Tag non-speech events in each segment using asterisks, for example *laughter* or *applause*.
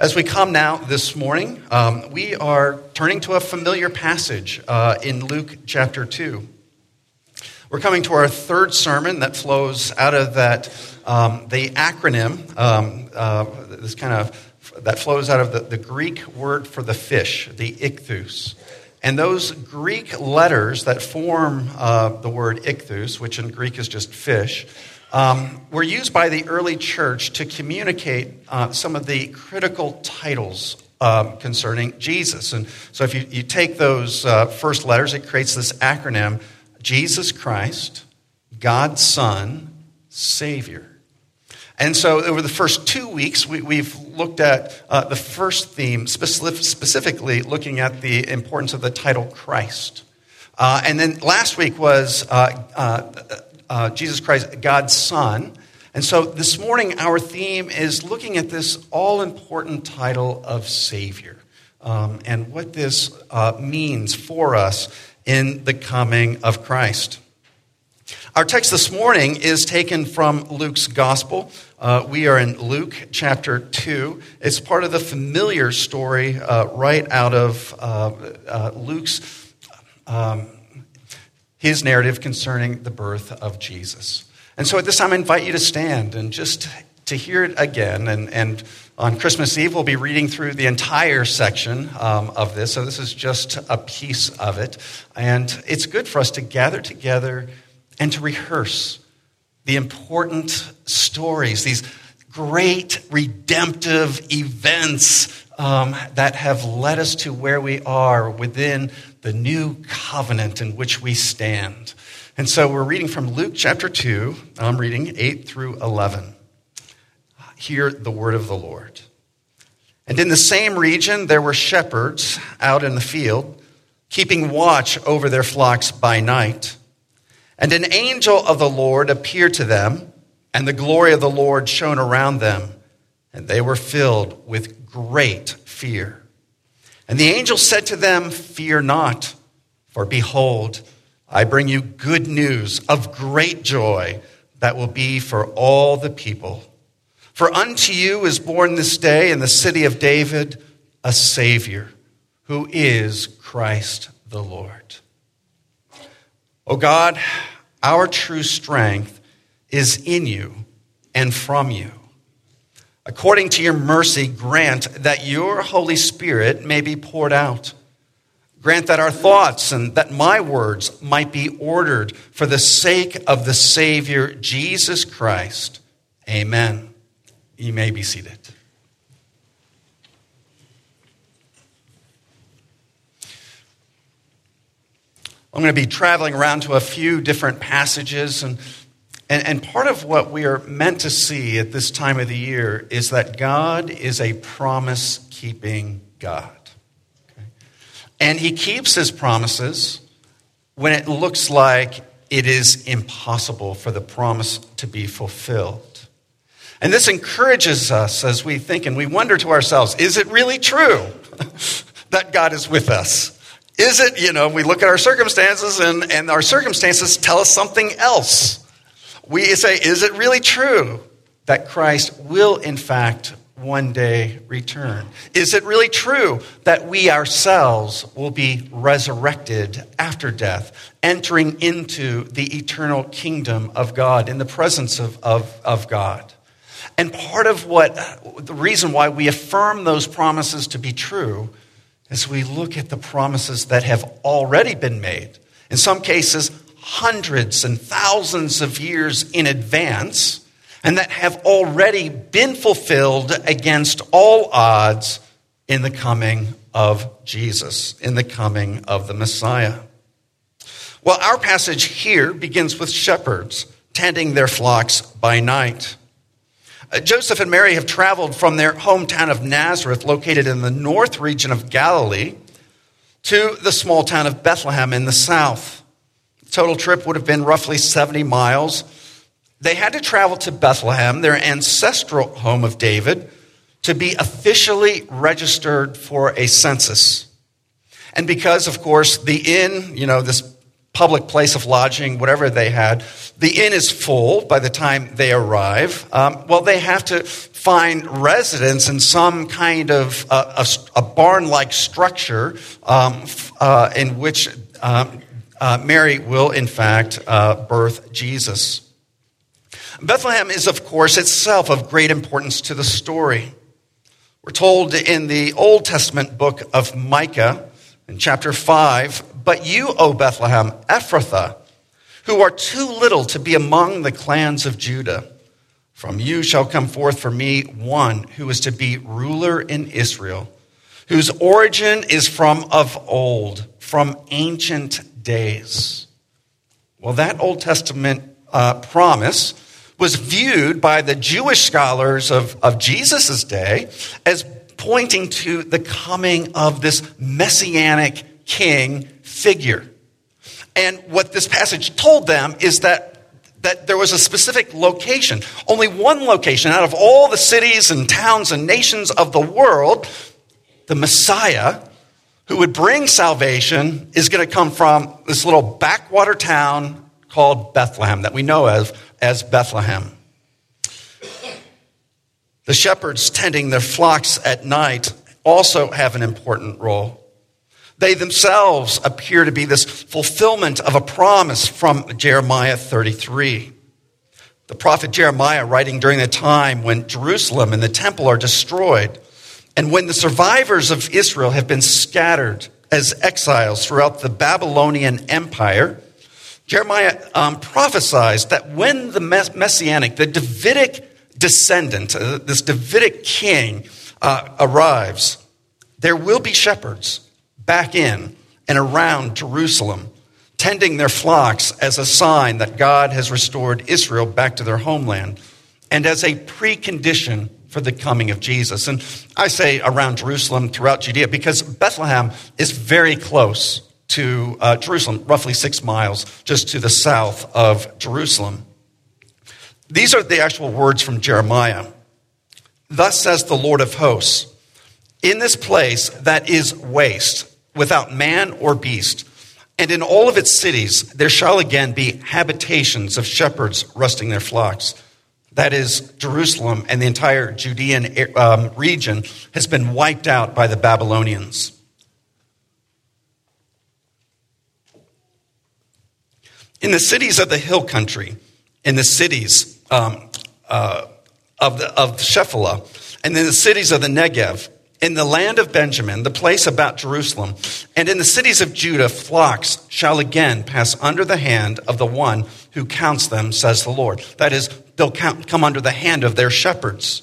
As we come now this morning, um, we are turning to a familiar passage uh, in Luke chapter 2. We're coming to our third sermon that flows out of that, um, the acronym, um, uh, this kind of, that flows out of the, the Greek word for the fish, the ichthus. And those Greek letters that form uh, the word ichthus, which in Greek is just fish, um, were used by the early church to communicate uh, some of the critical titles um, concerning Jesus. And so if you, you take those uh, first letters, it creates this acronym Jesus Christ, God's Son, Savior. And so, over the first two weeks, we, have looked at uh, the first theme, specific, specifically looking at the importance of the title Christ. Uh, and then last week was uh, uh Jesus Christ, God's Son. And so this morning, our theme is looking at this all important title of Savior um, and what this uh, means for us in the coming of Christ. Our text this morning is taken from Luke's Gospel. Uh, we are in Luke chapter 2. It's part of the familiar story uh, right out of uh, uh Luke's um, his narrative concerning the birth of Jesus. And so at this time, I invite you to stand and just to hear it again. And, and on Christmas Eve, we'll be reading through the entire section um, of this. So this is just a piece of it. And it's good for us to gather together and to rehearse the important stories, these great redemptive events um, that have led us to where we are within the new covenant in which we stand. And so we're reading from Luke chapter 2. I'm reading 8 through 11. Hear the word of the Lord. And in the same region, there were shepherds out in the field, keeping watch over their flocks by night. And an angel of the Lord appeared to them, and the glory of the Lord shone around them, and they were filled with great fear. And the angel said to them, Fear not, for behold, I bring you good news of great joy that will be for all the people. For unto you is born this day in the city of David a Savior, who is Christ the Lord. O God, our true strength is in you and from you according to your mercy, grant that your Holy Spirit may be poured out. Grant that our thoughts and that my words might be ordered for the sake of the Savior, Jesus Christ. Amen. You may be seated. I'm going to be traveling around to a few different passages and and, and part of what we are meant to see at this time of the year is that God is a promise keeping God. Okay? And He keeps His promises when it looks like it is impossible for the promise to be fulfilled. And this encourages us as we think and we wonder to ourselves is it really true *laughs* that God is with us? Is it, you know, we look at our circumstances and, and our circumstances tell us something else we say, is it really true that Christ will, in fact, one day return? Is it really true that we ourselves will be resurrected after death, entering into the eternal kingdom of God in the presence of, of, of God? And part of what, the reason why we affirm those promises to be true is we look at the promises that have already been made. In some cases, hundreds and thousands of years in advance and that have already been fulfilled against all odds in the coming of Jesus, in the coming of the Messiah. Well, our passage here begins with shepherds tending their flocks by night. Uh, Joseph and Mary have traveled from their hometown of Nazareth, located in the north region of Galilee, to the small town of Bethlehem in the south. Total trip would have been roughly 70 miles. They had to travel to Bethlehem, their ancestral home of David, to be officially registered for a census. And because, of course, the inn, you know, this public place of lodging, whatever they had. The inn is full by the time they arrive. Um, well, they have to find residence in some kind of uh, a, a barn like structure um, uh, in which um, uh, Mary will, in fact, uh, birth Jesus. Bethlehem is, of course, itself of great importance to the story. We're told in the Old Testament book of Micah, in chapter 5, But you, O Bethlehem, Ephrathah, who are too little to be among the clans of Judah, from you shall come forth for me one who is to be ruler in Israel, whose origin is from of old, from ancient days. Well, that Old Testament uh, promise was viewed by the Jewish scholars of, of Jesus' day as pointing to the coming of this messianic king figure. And what this passage told them is that, that there was a specific location, only one location out of all the cities and towns and nations of the world, the Messiah who would bring salvation is going to come from this little backwater town called Bethlehem that we know as as Bethlehem. The shepherds tending their flocks at night also have an important role. They themselves appear to be this fulfillment of a promise from Jeremiah 33. The prophet Jeremiah, writing during the time when Jerusalem and the temple are destroyed, and when the survivors of Israel have been scattered as exiles throughout the Babylonian Empire, Jeremiah um, prophesies that when the messianic, the Davidic descendant, uh, this Davidic king uh, arrives, there will be shepherds back in and around Jerusalem, tending their flocks as a sign that God has restored Israel back to their homeland. And as a precondition for the coming of Jesus. And I say around Jerusalem, throughout Judea, because Bethlehem is very close to uh, Jerusalem, roughly six miles just to the south of Jerusalem. These are the actual words from Jeremiah. Thus says the Lord of hosts, in this place that is waste, without man or beast, and in all of its cities there shall again be habitations of shepherds resting their flocks. That is, Jerusalem and the entire Judean um, region has been wiped out by the Babylonians. In the cities of the hill country, in the cities um, uh, of, the, of Shephelah, and in the cities of the Negev, in the land of Benjamin, the place about Jerusalem, and in the cities of Judah, flocks shall again pass under the hand of the one who counts them, says the Lord. That is, they'll come under the hand of their shepherds.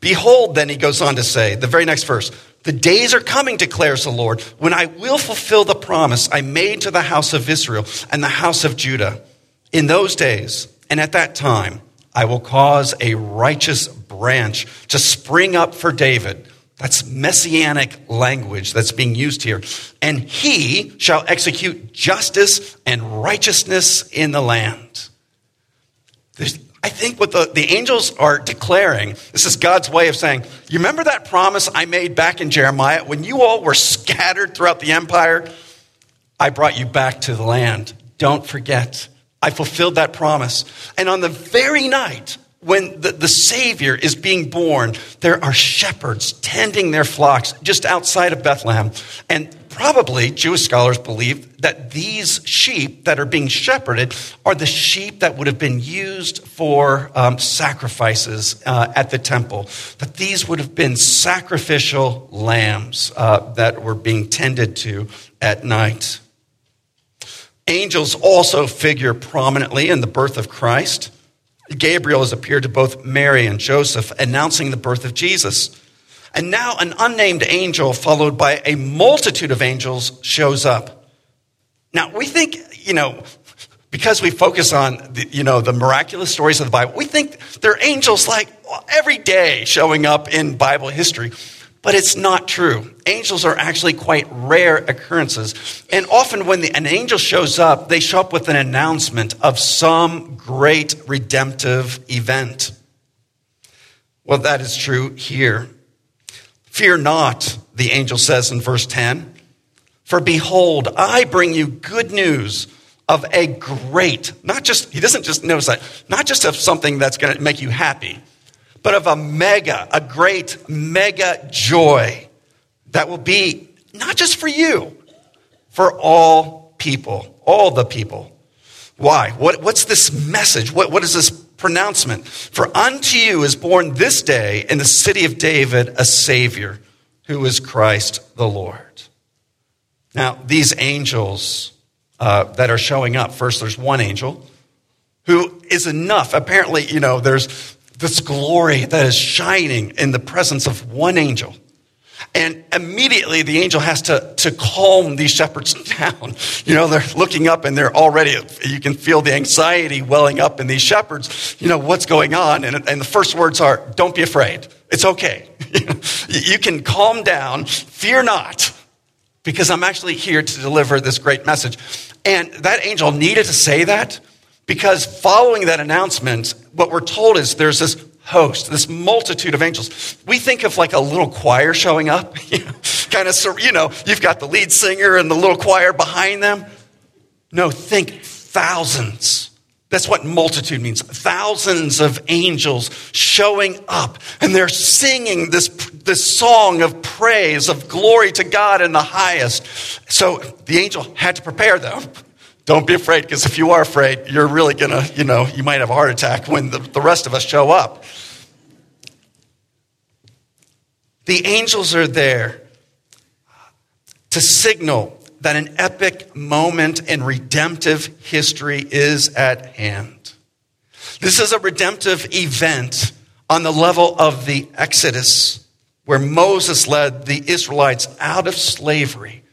Behold, then he goes on to say, the very next verse, the days are coming, declares the Lord, when I will fulfill the promise I made to the house of Israel and the house of Judah. In those days and at that time, I will cause a righteous branch to spring up for David. That's messianic language that's being used here. And he shall execute justice and righteousness in the land. I think what the, the angels are declaring, this is God's way of saying, you remember that promise I made back in Jeremiah when you all were scattered throughout the empire? I brought you back to the land. Don't forget. I fulfilled that promise. And on the very night when the, the Savior is being born, there are shepherds tending their flocks just outside of Bethlehem. And probably Jewish scholars believe that these sheep that are being shepherded are the sheep that would have been used for um, sacrifices uh, at the temple. That these would have been sacrificial lambs uh, that were being tended to at night. Angels also figure prominently in the birth of Christ. Gabriel has appeared to both Mary and Joseph, announcing the birth of Jesus. And now an unnamed angel, followed by a multitude of angels, shows up. Now, we think, you know, because we focus on, the, you know, the miraculous stories of the Bible, we think there are angels like every day showing up in Bible history. But it's not true. Angels are actually quite rare occurrences. And often when the, an angel shows up, they show up with an announcement of some great redemptive event. Well, that is true here. Fear not, the angel says in verse 10. For behold, I bring you good news of a great, not just, he doesn't just notice that, not just of something that's going to make you happy, but of a mega, a great mega joy that will be not just for you, for all people, all the people. Why? What, what's this message? What, what is this pronouncement? For unto you is born this day in the city of David a Savior who is Christ the Lord. Now, these angels uh, that are showing up, first there's one angel who is enough. Apparently, you know, there's this glory that is shining in the presence of one angel. And immediately the angel has to, to calm these shepherds *laughs* down. You know, they're looking up and they're already, you can feel the anxiety welling up in these shepherds. You know, what's going on? And, and the first words are, don't be afraid. It's okay. *laughs* you can calm down. Fear not, because I'm actually here to deliver this great message. And that angel needed to say that because following that announcement, what we're told is there's this host, this multitude of angels. We think of like a little choir showing up, *laughs* kind of, you know, you've got the lead singer and the little choir behind them. No, think thousands. That's what multitude means. Thousands of angels showing up, and they're singing this, this song of praise, of glory to God in the highest. So the angel had to prepare them. Don't be afraid, because if you are afraid, you're really gonna, you know, you might have a heart attack when the, the rest of us show up. The angels are there to signal that an epic moment in redemptive history is at hand. This is a redemptive event on the level of the Exodus, where Moses led the Israelites out of slavery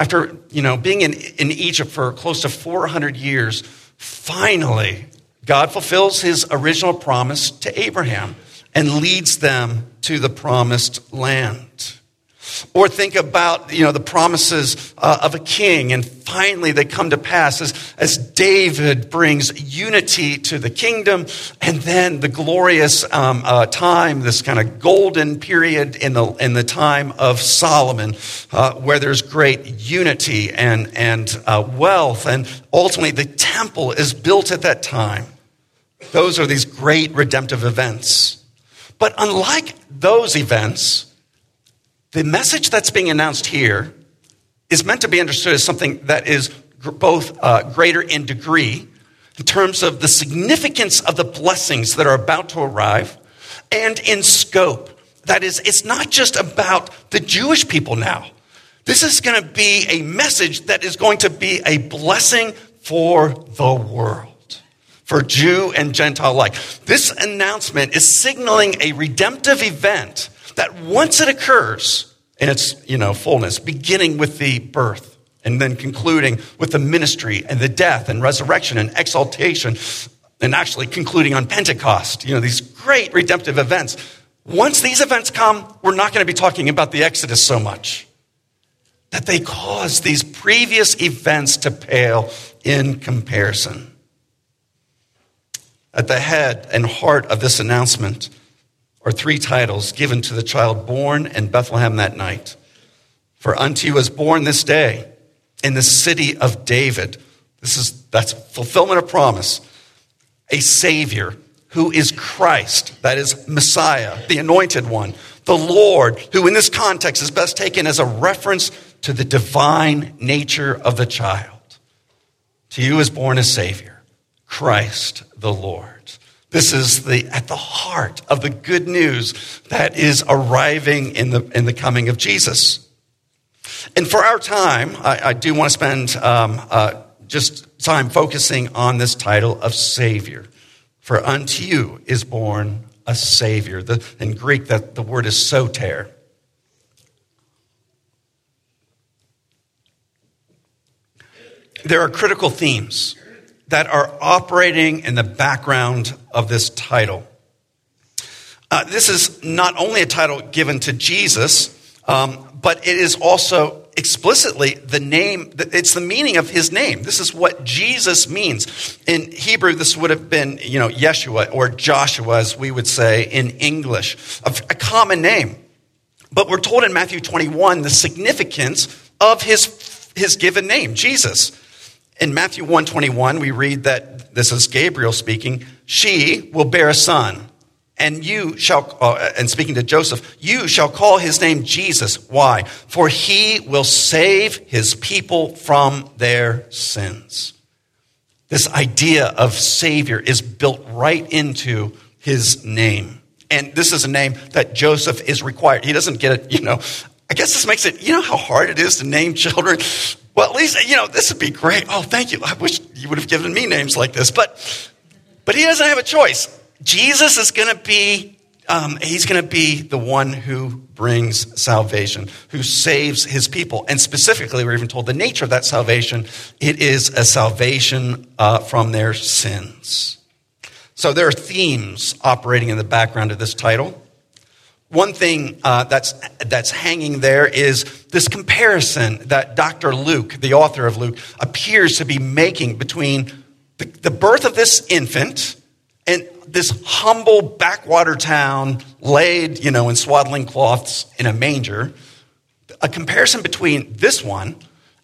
after, you know, being in, in Egypt for close to 400 years, finally, God fulfills his original promise to Abraham and leads them to the promised land. Or think about, you know, the promises uh, of a king, and finally they come to pass as, as David brings unity to the kingdom, and then the glorious um, uh, time, this kind of golden period in the, in the time of Solomon, uh, where there's great unity and, and uh, wealth, and ultimately the temple is built at that time. Those are these great redemptive events. But unlike those events, the message that's being announced here is meant to be understood as something that is both uh, greater in degree, in terms of the significance of the blessings that are about to arrive, and in scope. That is, it's not just about the Jewish people now. This is going to be a message that is going to be a blessing for the world, for Jew and Gentile alike. This announcement is signaling a redemptive event that once it occurs in its you know, fullness, beginning with the birth and then concluding with the ministry and the death and resurrection and exaltation, and actually concluding on Pentecost, you know, these great redemptive events. Once these events come, we're not going to be talking about the Exodus so much. That they cause these previous events to pale in comparison. At the head and heart of this announcement are three titles given to the child born in Bethlehem that night. For unto you is born this day in the city of David. This is that's fulfillment of promise. A savior who is Christ, that is Messiah, the anointed one, the Lord, who in this context is best taken as a reference to the divine nature of the child. To you is born a savior, Christ the Lord. This is the, at the heart of the good news that is arriving in the, in the coming of Jesus. And for our time, I, I do want to spend um, uh, just time focusing on this title of Savior. For unto you is born a Savior. The, in Greek, that the word is soter. There are critical themes that are operating in the background of this title. Uh, this is not only a title given to Jesus, um, but it is also explicitly the name, it's the meaning of his name. This is what Jesus means. In Hebrew, this would have been, you know, Yeshua or Joshua, as we would say in English, a, a common name. But we're told in Matthew 21 the significance of his, his given name, Jesus. In Matthew 121, we read that this is Gabriel speaking, she will bear a son, and you shall, uh, and speaking to Joseph, you shall call his name Jesus. Why? For he will save his people from their sins. This idea of Savior is built right into his name. And this is a name that Joseph is required. He doesn't get it, you know. I guess this makes it, you know how hard it is to name *laughs* children? Well, at least, you know, this would be great. Oh, thank you. I wish you would have given me names like this. But, but he doesn't have a choice. Jesus is going to be, um, he's going to be the one who brings salvation, who saves his people. And specifically, we're even told the nature of that salvation it is a salvation uh, from their sins. So there are themes operating in the background of this title. One thing uh, that's, that's hanging there is this comparison that Dr. Luke, the author of Luke, appears to be making between the, the birth of this infant and this humble backwater town laid, you know, in swaddling cloths in a manger. A comparison between this one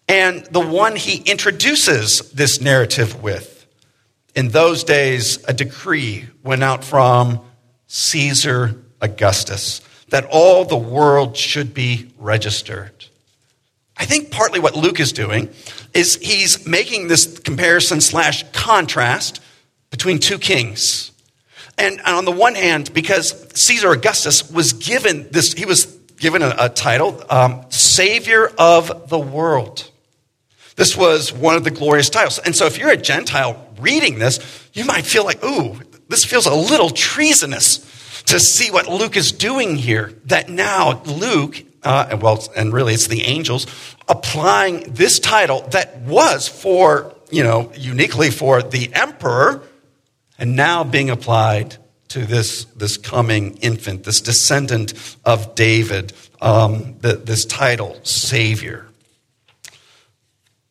and the one he introduces this narrative with. In those days, a decree went out from Caesar Augustus that all the world should be registered. I think partly what Luke is doing is he's making this comparison slash contrast between two kings. And on the one hand, because Caesar Augustus was given this, he was given a, a title, um, Savior of the World. This was one of the glorious titles. And so if you're a Gentile reading this, you might feel like, ooh, this feels a little treasonous to see what Luke is doing here. That now Luke, uh, well, and really it's the angels, applying this title that was for, you know, uniquely for the emperor, and now being applied to this, this coming infant, this descendant of David, um, the, this title, Savior.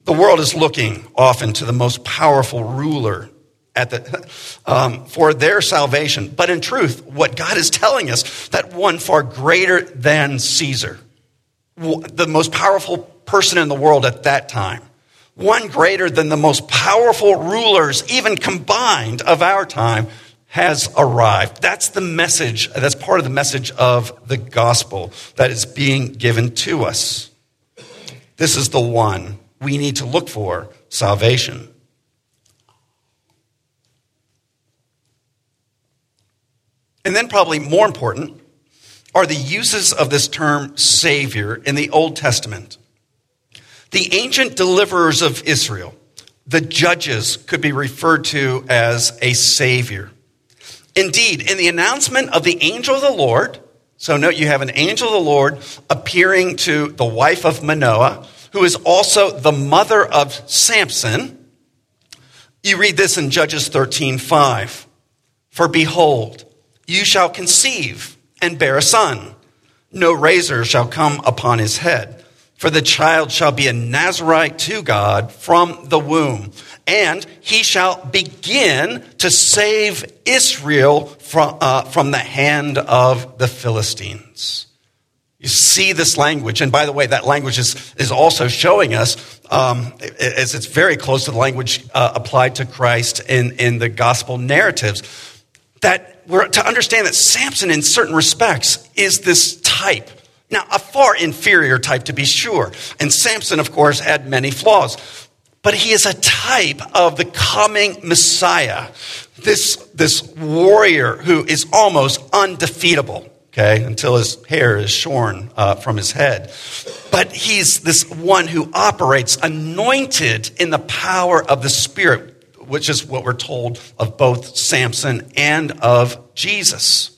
The world is looking often to the most powerful ruler at the, um, for their salvation. But in truth, what God is telling us that one far greater than Caesar, the most powerful person in the world at that time, one greater than the most powerful rulers, even combined, of our time, has arrived. That's the message, that's part of the message of the gospel that is being given to us. This is the one we need to look for salvation. And then, probably more important, are the uses of this term Savior in the Old Testament. The ancient deliverers of Israel, the judges, could be referred to as a Savior. Indeed, in the announcement of the angel of the Lord, so note you have an angel of the Lord appearing to the wife of Manoah, who is also the mother of Samson. You read this in Judges 13 5. For behold, you shall conceive and bear a son. No razor shall come upon his head, for the child shall be a Nazarite to God from the womb, and he shall begin to save Israel from, uh, from the hand of the Philistines. You see this language, and by the way, that language is, is also showing us, um, as it's very close to the language uh, applied to Christ in, in the gospel narratives, that we're to understand that Samson, in certain respects, is this type. Now, a far inferior type to be sure. And Samson, of course, had many flaws. But he is a type of the coming Messiah, this, this warrior who is almost undefeatable okay, until his hair is shorn uh, from his head. But he's this one who operates anointed in the power of the Spirit, which is what we're told of both Samson and of Jesus.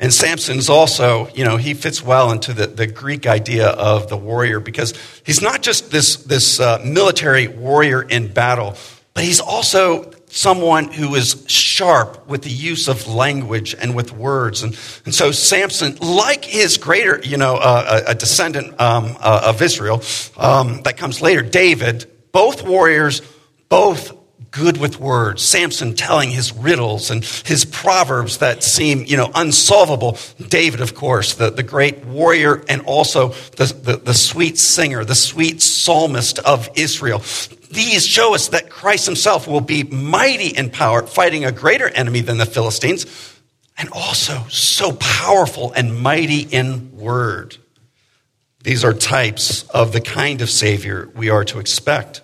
And Samson's also, you know, he fits well into the, the Greek idea of the warrior because he's not just this, this uh, military warrior in battle, but he's also someone who is sharp with the use of language and with words. And, and so Samson, like his greater, you know, uh, a, descendant um, uh, of Israel um, that comes later, David, both warriors, both good with words. Samson telling his riddles and his proverbs that seem, you know, unsolvable. David, of course, the, the great warrior and also the, the, the sweet singer, the sweet psalmist of Israel. These show us that Christ himself will be mighty in power, fighting a greater enemy than the Philistines, and also so powerful and mighty in word. These are types of the kind of Savior we are to expect.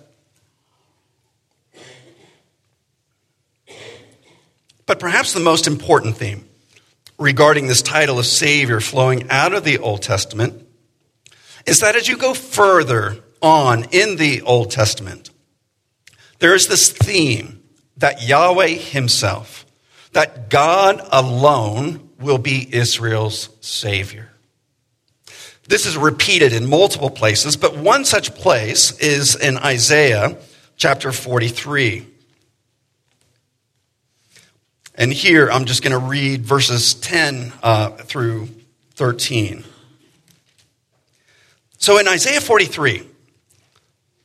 But perhaps the most important theme regarding this title of Savior flowing out of the Old Testament is that as you go further on in the Old Testament, there is this theme that Yahweh Himself, that God alone will be Israel's Savior. This is repeated in multiple places, but one such place is in Isaiah chapter 43. And here I'm just going to read verses 10 uh, through 13. So in Isaiah 43,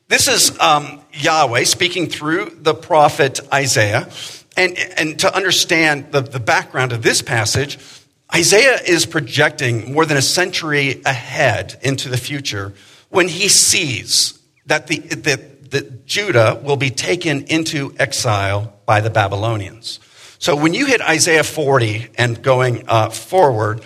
this is um, Yahweh speaking through the prophet Isaiah. And, and to understand the, the background of this passage, Isaiah is projecting more than a century ahead into the future when he sees that, the, that, that Judah will be taken into exile by the Babylonians. So when you hit Isaiah 40 and going uh, forward,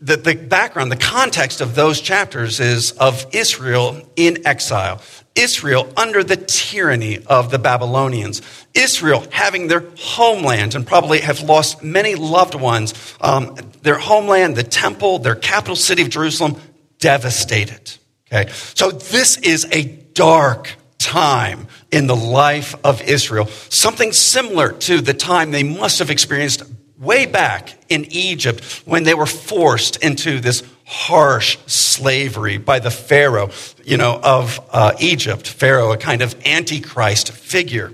the, the background, the context of those chapters is of Israel in exile. Israel under the tyranny of the Babylonians. Israel having their homeland and probably have lost many loved ones. Um, their homeland, the temple, their capital city of Jerusalem, devastated. Okay. So this is a dark time in the life of Israel, something similar to the time they must have experienced way back in Egypt when they were forced into this harsh slavery by the Pharaoh, you know, of uh, Egypt. Pharaoh, a kind of antichrist figure.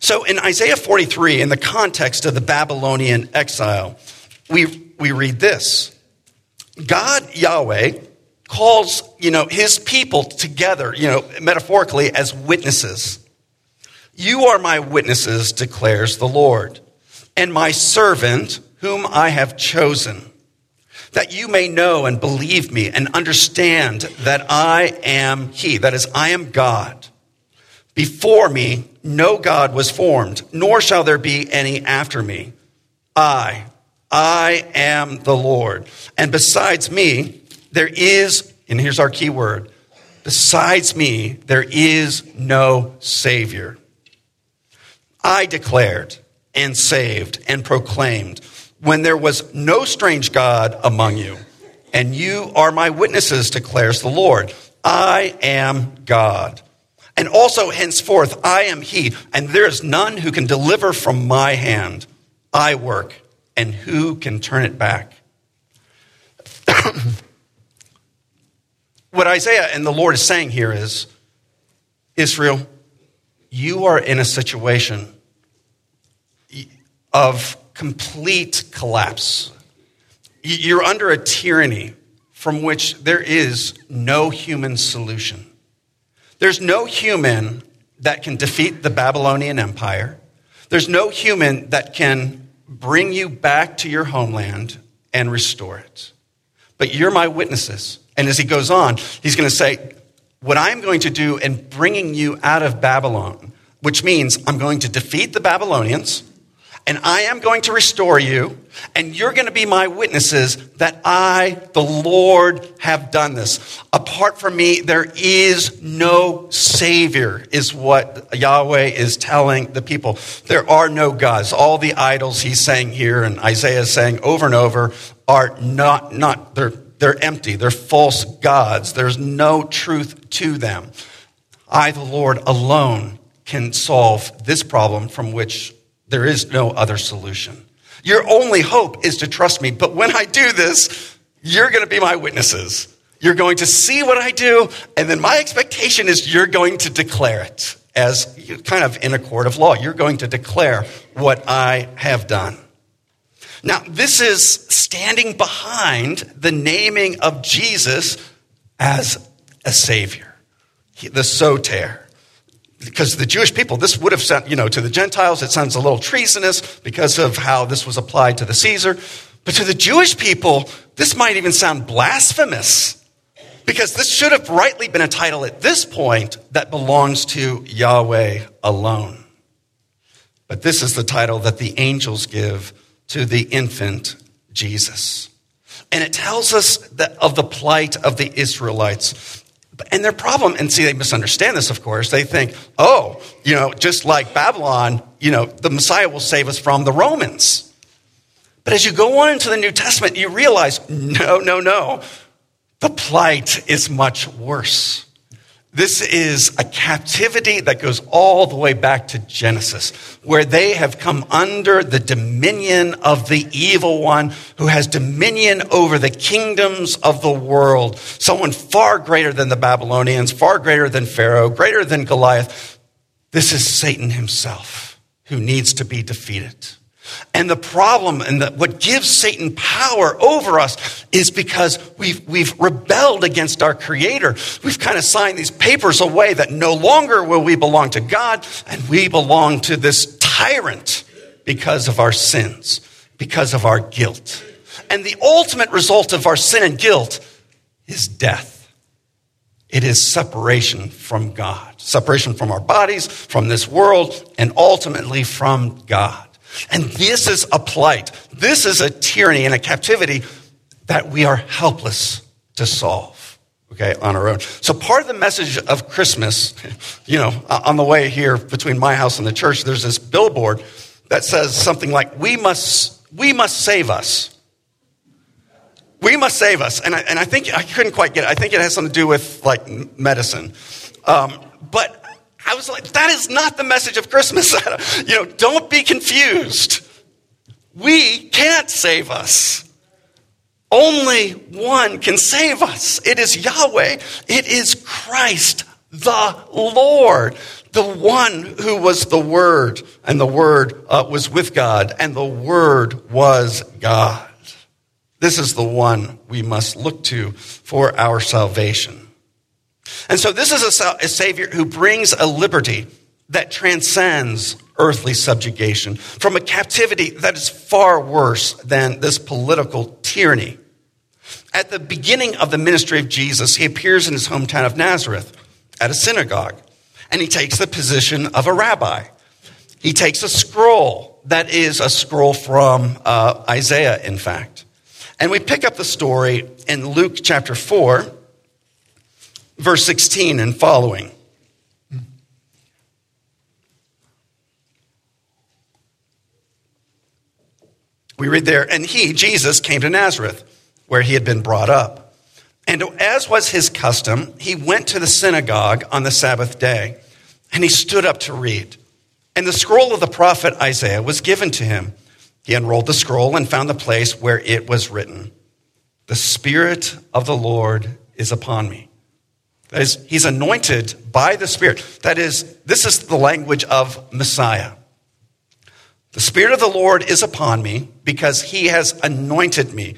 So in Isaiah 43, in the context of the Babylonian exile, we, we read this God, Yahweh, calls, you know, his people together, you know, metaphorically as witnesses. You are my witnesses, declares the Lord, and my servant whom I have chosen, that you may know and believe me and understand that I am he, that is, I am God. Before me, no God was formed, nor shall there be any after me. I, I am the Lord. And besides me, there is, and here's our key word besides me, there is no Savior. I declared and saved and proclaimed when there was no strange God among you, and you are my witnesses, declares the Lord. I am God. And also henceforth, I am He, and there is none who can deliver from my hand. I work, and who can turn it back? *clears throat* what Isaiah and the Lord is saying here is Israel, you are in a situation of complete collapse. You're under a tyranny from which there is no human solution. There's no human that can defeat the Babylonian Empire. There's no human that can bring you back to your homeland and restore it. But you're my witnesses. And as he goes on, he's going to say, What I'm going to do in bringing you out of Babylon, which means I'm going to defeat the Babylonians, and I am going to restore you, and you're going to be my witnesses that I, the Lord, have done this. Apart from me, there is no Savior, is what Yahweh is telling the people. There are no gods. All the idols he's saying here, and Isaiah is saying over and over, are not, not, they're they're empty. They're false gods. There's no truth to them. I, the Lord, alone can solve this problem from which there is no other solution. Your only hope is to trust me. But when I do this, you're going to be my witnesses. You're going to see what I do, and then my expectation is you're going to declare it as kind of in a court of law. You're going to declare what I have done. Now, this is standing behind the naming of Jesus as a Savior, the Soter. Because the Jewish people, this would have sent, you know, to the Gentiles, it sounds a little treasonous because of how this was applied to the Caesar. But to the Jewish people, this might even sound blasphemous because this should have rightly been a title at this point that belongs to Yahweh alone. But this is the title that the angels give to the infant Jesus. And it tells us of the plight of the Israelites. And their problem, and see, they misunderstand this, of course. They think, oh, you know, just like Babylon, you know, the Messiah will save us from the Romans. But as you go on into the New Testament, you realize, no, no, no. The plight is much worse. This is a captivity that goes all the way back to Genesis, where they have come under the dominion of the evil one who has dominion over the kingdoms of the world. Someone far greater than the Babylonians, far greater than Pharaoh, greater than Goliath. This is Satan himself who needs to be defeated. And the problem and the, what gives Satan power over us is because we've, we've rebelled against our Creator. We've kind of signed these papers away that no longer will we belong to God and we belong to this tyrant because of our sins, because of our guilt. And the ultimate result of our sin and guilt is death. It is separation from God, separation from our bodies, from this world, and ultimately from God. And this is a plight. This is a tyranny and a captivity that we are helpless to solve, okay, on our own. So part of the message of Christmas, *laughs* you know, on the way here between my house and the church, there's this billboard that says something like, we must, we must save us. We must save us. And I, and I think, I couldn't quite get it. I think it has something to do with like medicine. Um, but I was like, that is not the message of Christmas. *laughs* you know, don't be confused. We can't save us. Only one can save us. It is Yahweh. It is Christ, the Lord, the one who was the Word, and the Word uh, was with God, and the Word was God. This is the one we must look to for our salvation. And so this is a, a Savior who brings a liberty that transcends earthly subjugation from a captivity that is far worse than this political tyranny. At the beginning of the ministry of Jesus, he appears in his hometown of Nazareth at a synagogue, and he takes the position of a rabbi. He takes a scroll that is a scroll from uh, Isaiah, in fact. And we pick up the story in Luke chapter 4, verse 16 and following. We read there, and he, Jesus, came to Nazareth, where he had been brought up. And as was his custom, he went to the synagogue on the Sabbath day, and he stood up to read. And the scroll of the prophet Isaiah was given to him. He unrolled the scroll and found the place where it was written The Spirit of the Lord is upon me that is, he's anointed by the Spirit. That is, this is the language of Messiah. The Spirit of the Lord is upon me because he has anointed me.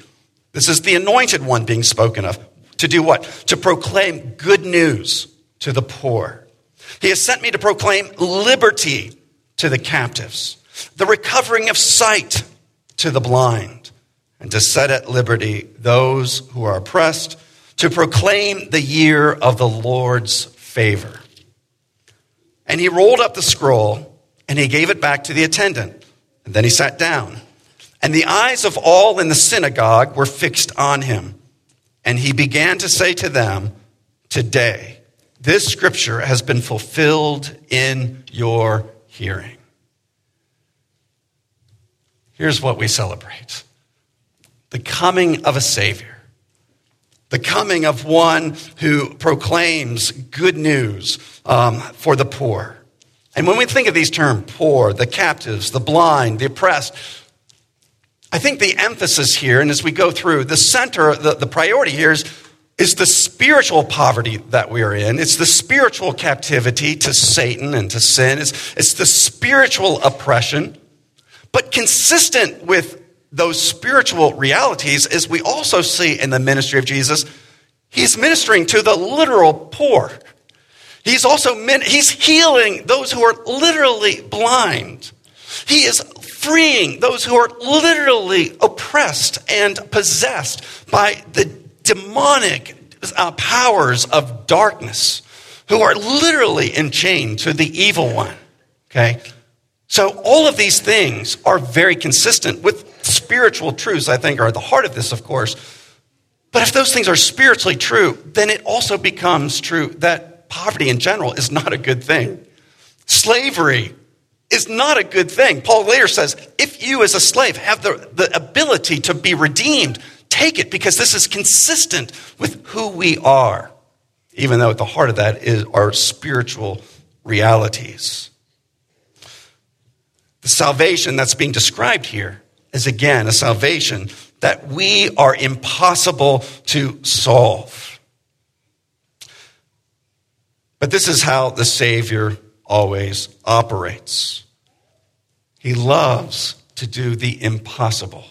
This is the anointed one being spoken of. To do what? To proclaim good news to the poor. He has sent me to proclaim liberty to the captives, the recovering of sight to the blind, and to set at liberty those who are oppressed to proclaim the year of the Lord's favor. And he rolled up the scroll and he gave it back to the attendant. And then he sat down. And the eyes of all in the synagogue were fixed on him. And he began to say to them, Today, this scripture has been fulfilled in your hearing. Here's what we celebrate the coming of a Savior the coming of one who proclaims good news um, for the poor. And when we think of these terms, poor, the captives, the blind, the oppressed, I think the emphasis here, and as we go through, the center, the, the priority here is, is the spiritual poverty that we are in. It's the spiritual captivity to Satan and to sin. It's, it's the spiritual oppression. But consistent with those spiritual realities, as we also see in the ministry of Jesus, he's ministering to the literal poor. He's also he's healing those who are literally blind. He is freeing those who are literally oppressed and possessed by the demonic uh, powers of darkness, who are literally enchained to the evil one. Okay? So, all of these things are very consistent with spiritual truths, I think, are at the heart of this, of course. But if those things are spiritually true, then it also becomes true that poverty in general is not a good thing. Slavery is not a good thing. Paul later says, if you as a slave have the, the ability to be redeemed, take it because this is consistent with who we are, even though at the heart of that is our spiritual realities. The salvation that's being described here is again a salvation that we are impossible to solve. But this is how the Savior always operates. He loves to do the impossible.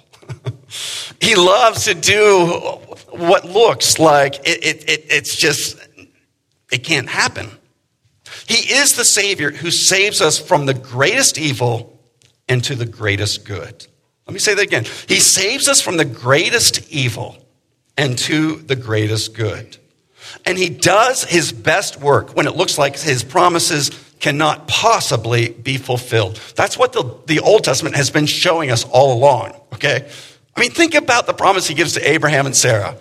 *laughs* he loves to do what looks like it, it, it, it's just, it can't happen. He is the Savior who saves us from the greatest evil and to the greatest good. Let me say that again. He saves us from the greatest evil and to the greatest good. And he does his best work when it looks like his promises cannot possibly be fulfilled. That's what the, the Old Testament has been showing us all along, okay? I mean, think about the promise he gives to Abraham and Sarah.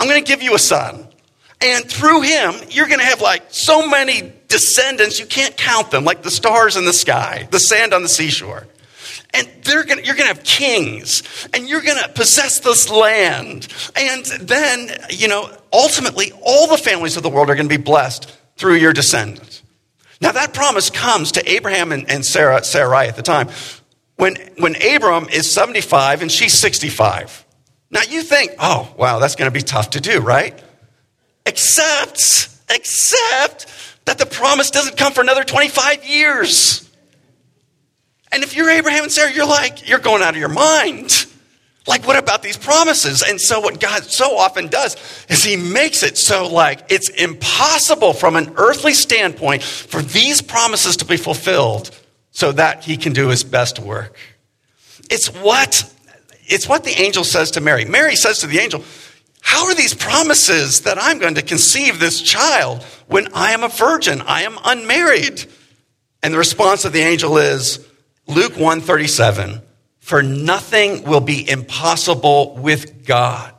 I'm going to give you a son. And through him, you're going to have like so many descendants, you can't count them, like the stars in the sky, the sand on the seashore. And they're gonna, you're going to have kings, and you're going to possess this land. And then, you know, ultimately, all the families of the world are going to be blessed through your descendants. Now, that promise comes to Abraham and, and Sarah, Sarai at the time when, when Abram is 75 and she's 65. Now, you think, oh, wow, that's going to be tough to do, right? Except, except that the promise doesn't come for another 25 years. And if you're Abraham and Sarah, you're like, you're going out of your mind. Like, what about these promises? And so, what God so often does is He makes it so, like, it's impossible from an earthly standpoint for these promises to be fulfilled so that He can do His best work. It's what, it's what the angel says to Mary. Mary says to the angel, How are these promises that I'm going to conceive this child when I am a virgin? I am unmarried. And the response of the angel is, Luke 137 for nothing will be impossible with God.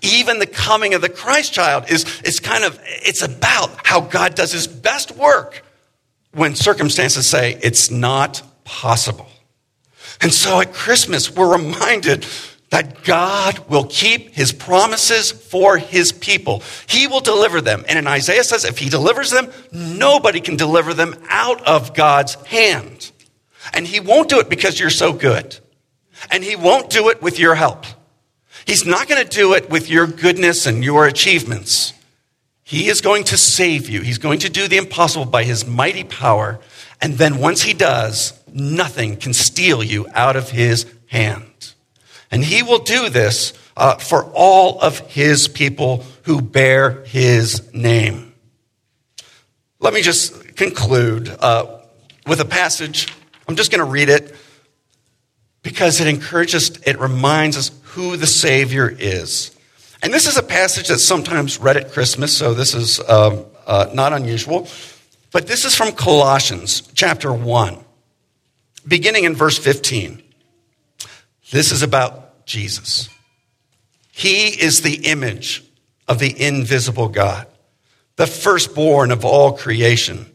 Even the coming of the Christ child is, is kind of, it's about how God does his best work when circumstances say it's not possible. And so at Christmas, we're reminded that God will keep his promises for his people. He will deliver them. And in Isaiah says, if he delivers them, nobody can deliver them out of God's hand. And he won't do it because you're so good. And he won't do it with your help. He's not going to do it with your goodness and your achievements. He is going to save you. He's going to do the impossible by his mighty power. And then once he does, nothing can steal you out of his hand. And he will do this uh, for all of his people who bear his name. Let me just conclude uh, with a passage. I'm just going to read it because it encourages, it reminds us who the Savior is. And this is a passage that's sometimes read at Christmas, so this is um, uh, not unusual. But this is from Colossians chapter 1, beginning in verse 15. This is about Jesus. He is the image of the invisible God, the firstborn of all creation.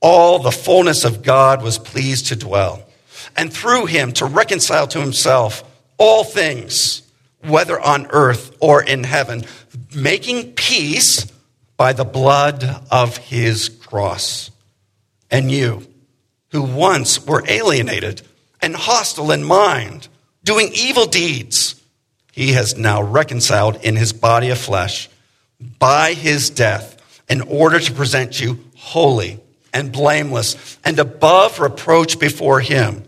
all the fullness of God was pleased to dwell, and through him to reconcile to himself all things, whether on earth or in heaven, making peace by the blood of his cross. And you, who once were alienated and hostile in mind, doing evil deeds, he has now reconciled in his body of flesh by his death in order to present you holy and blameless and above reproach before him.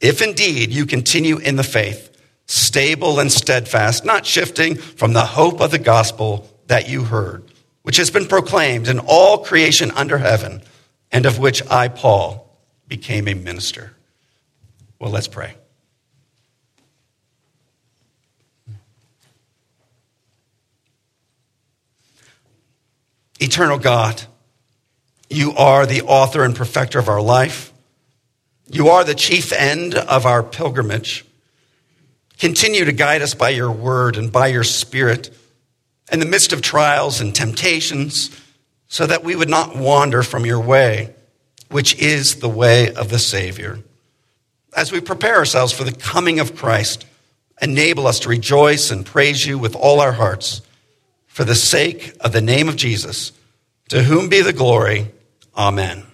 If indeed you continue in the faith, stable and steadfast, not shifting from the hope of the gospel that you heard, which has been proclaimed in all creation under heaven, and of which I, Paul, became a minister. Well, let's pray. Eternal God, you are the author and perfecter of our life. You are the chief end of our pilgrimage. Continue to guide us by your word and by your spirit in the midst of trials and temptations so that we would not wander from your way, which is the way of the Savior. As we prepare ourselves for the coming of Christ, enable us to rejoice and praise you with all our hearts for the sake of the name of Jesus, to whom be the glory. Amen.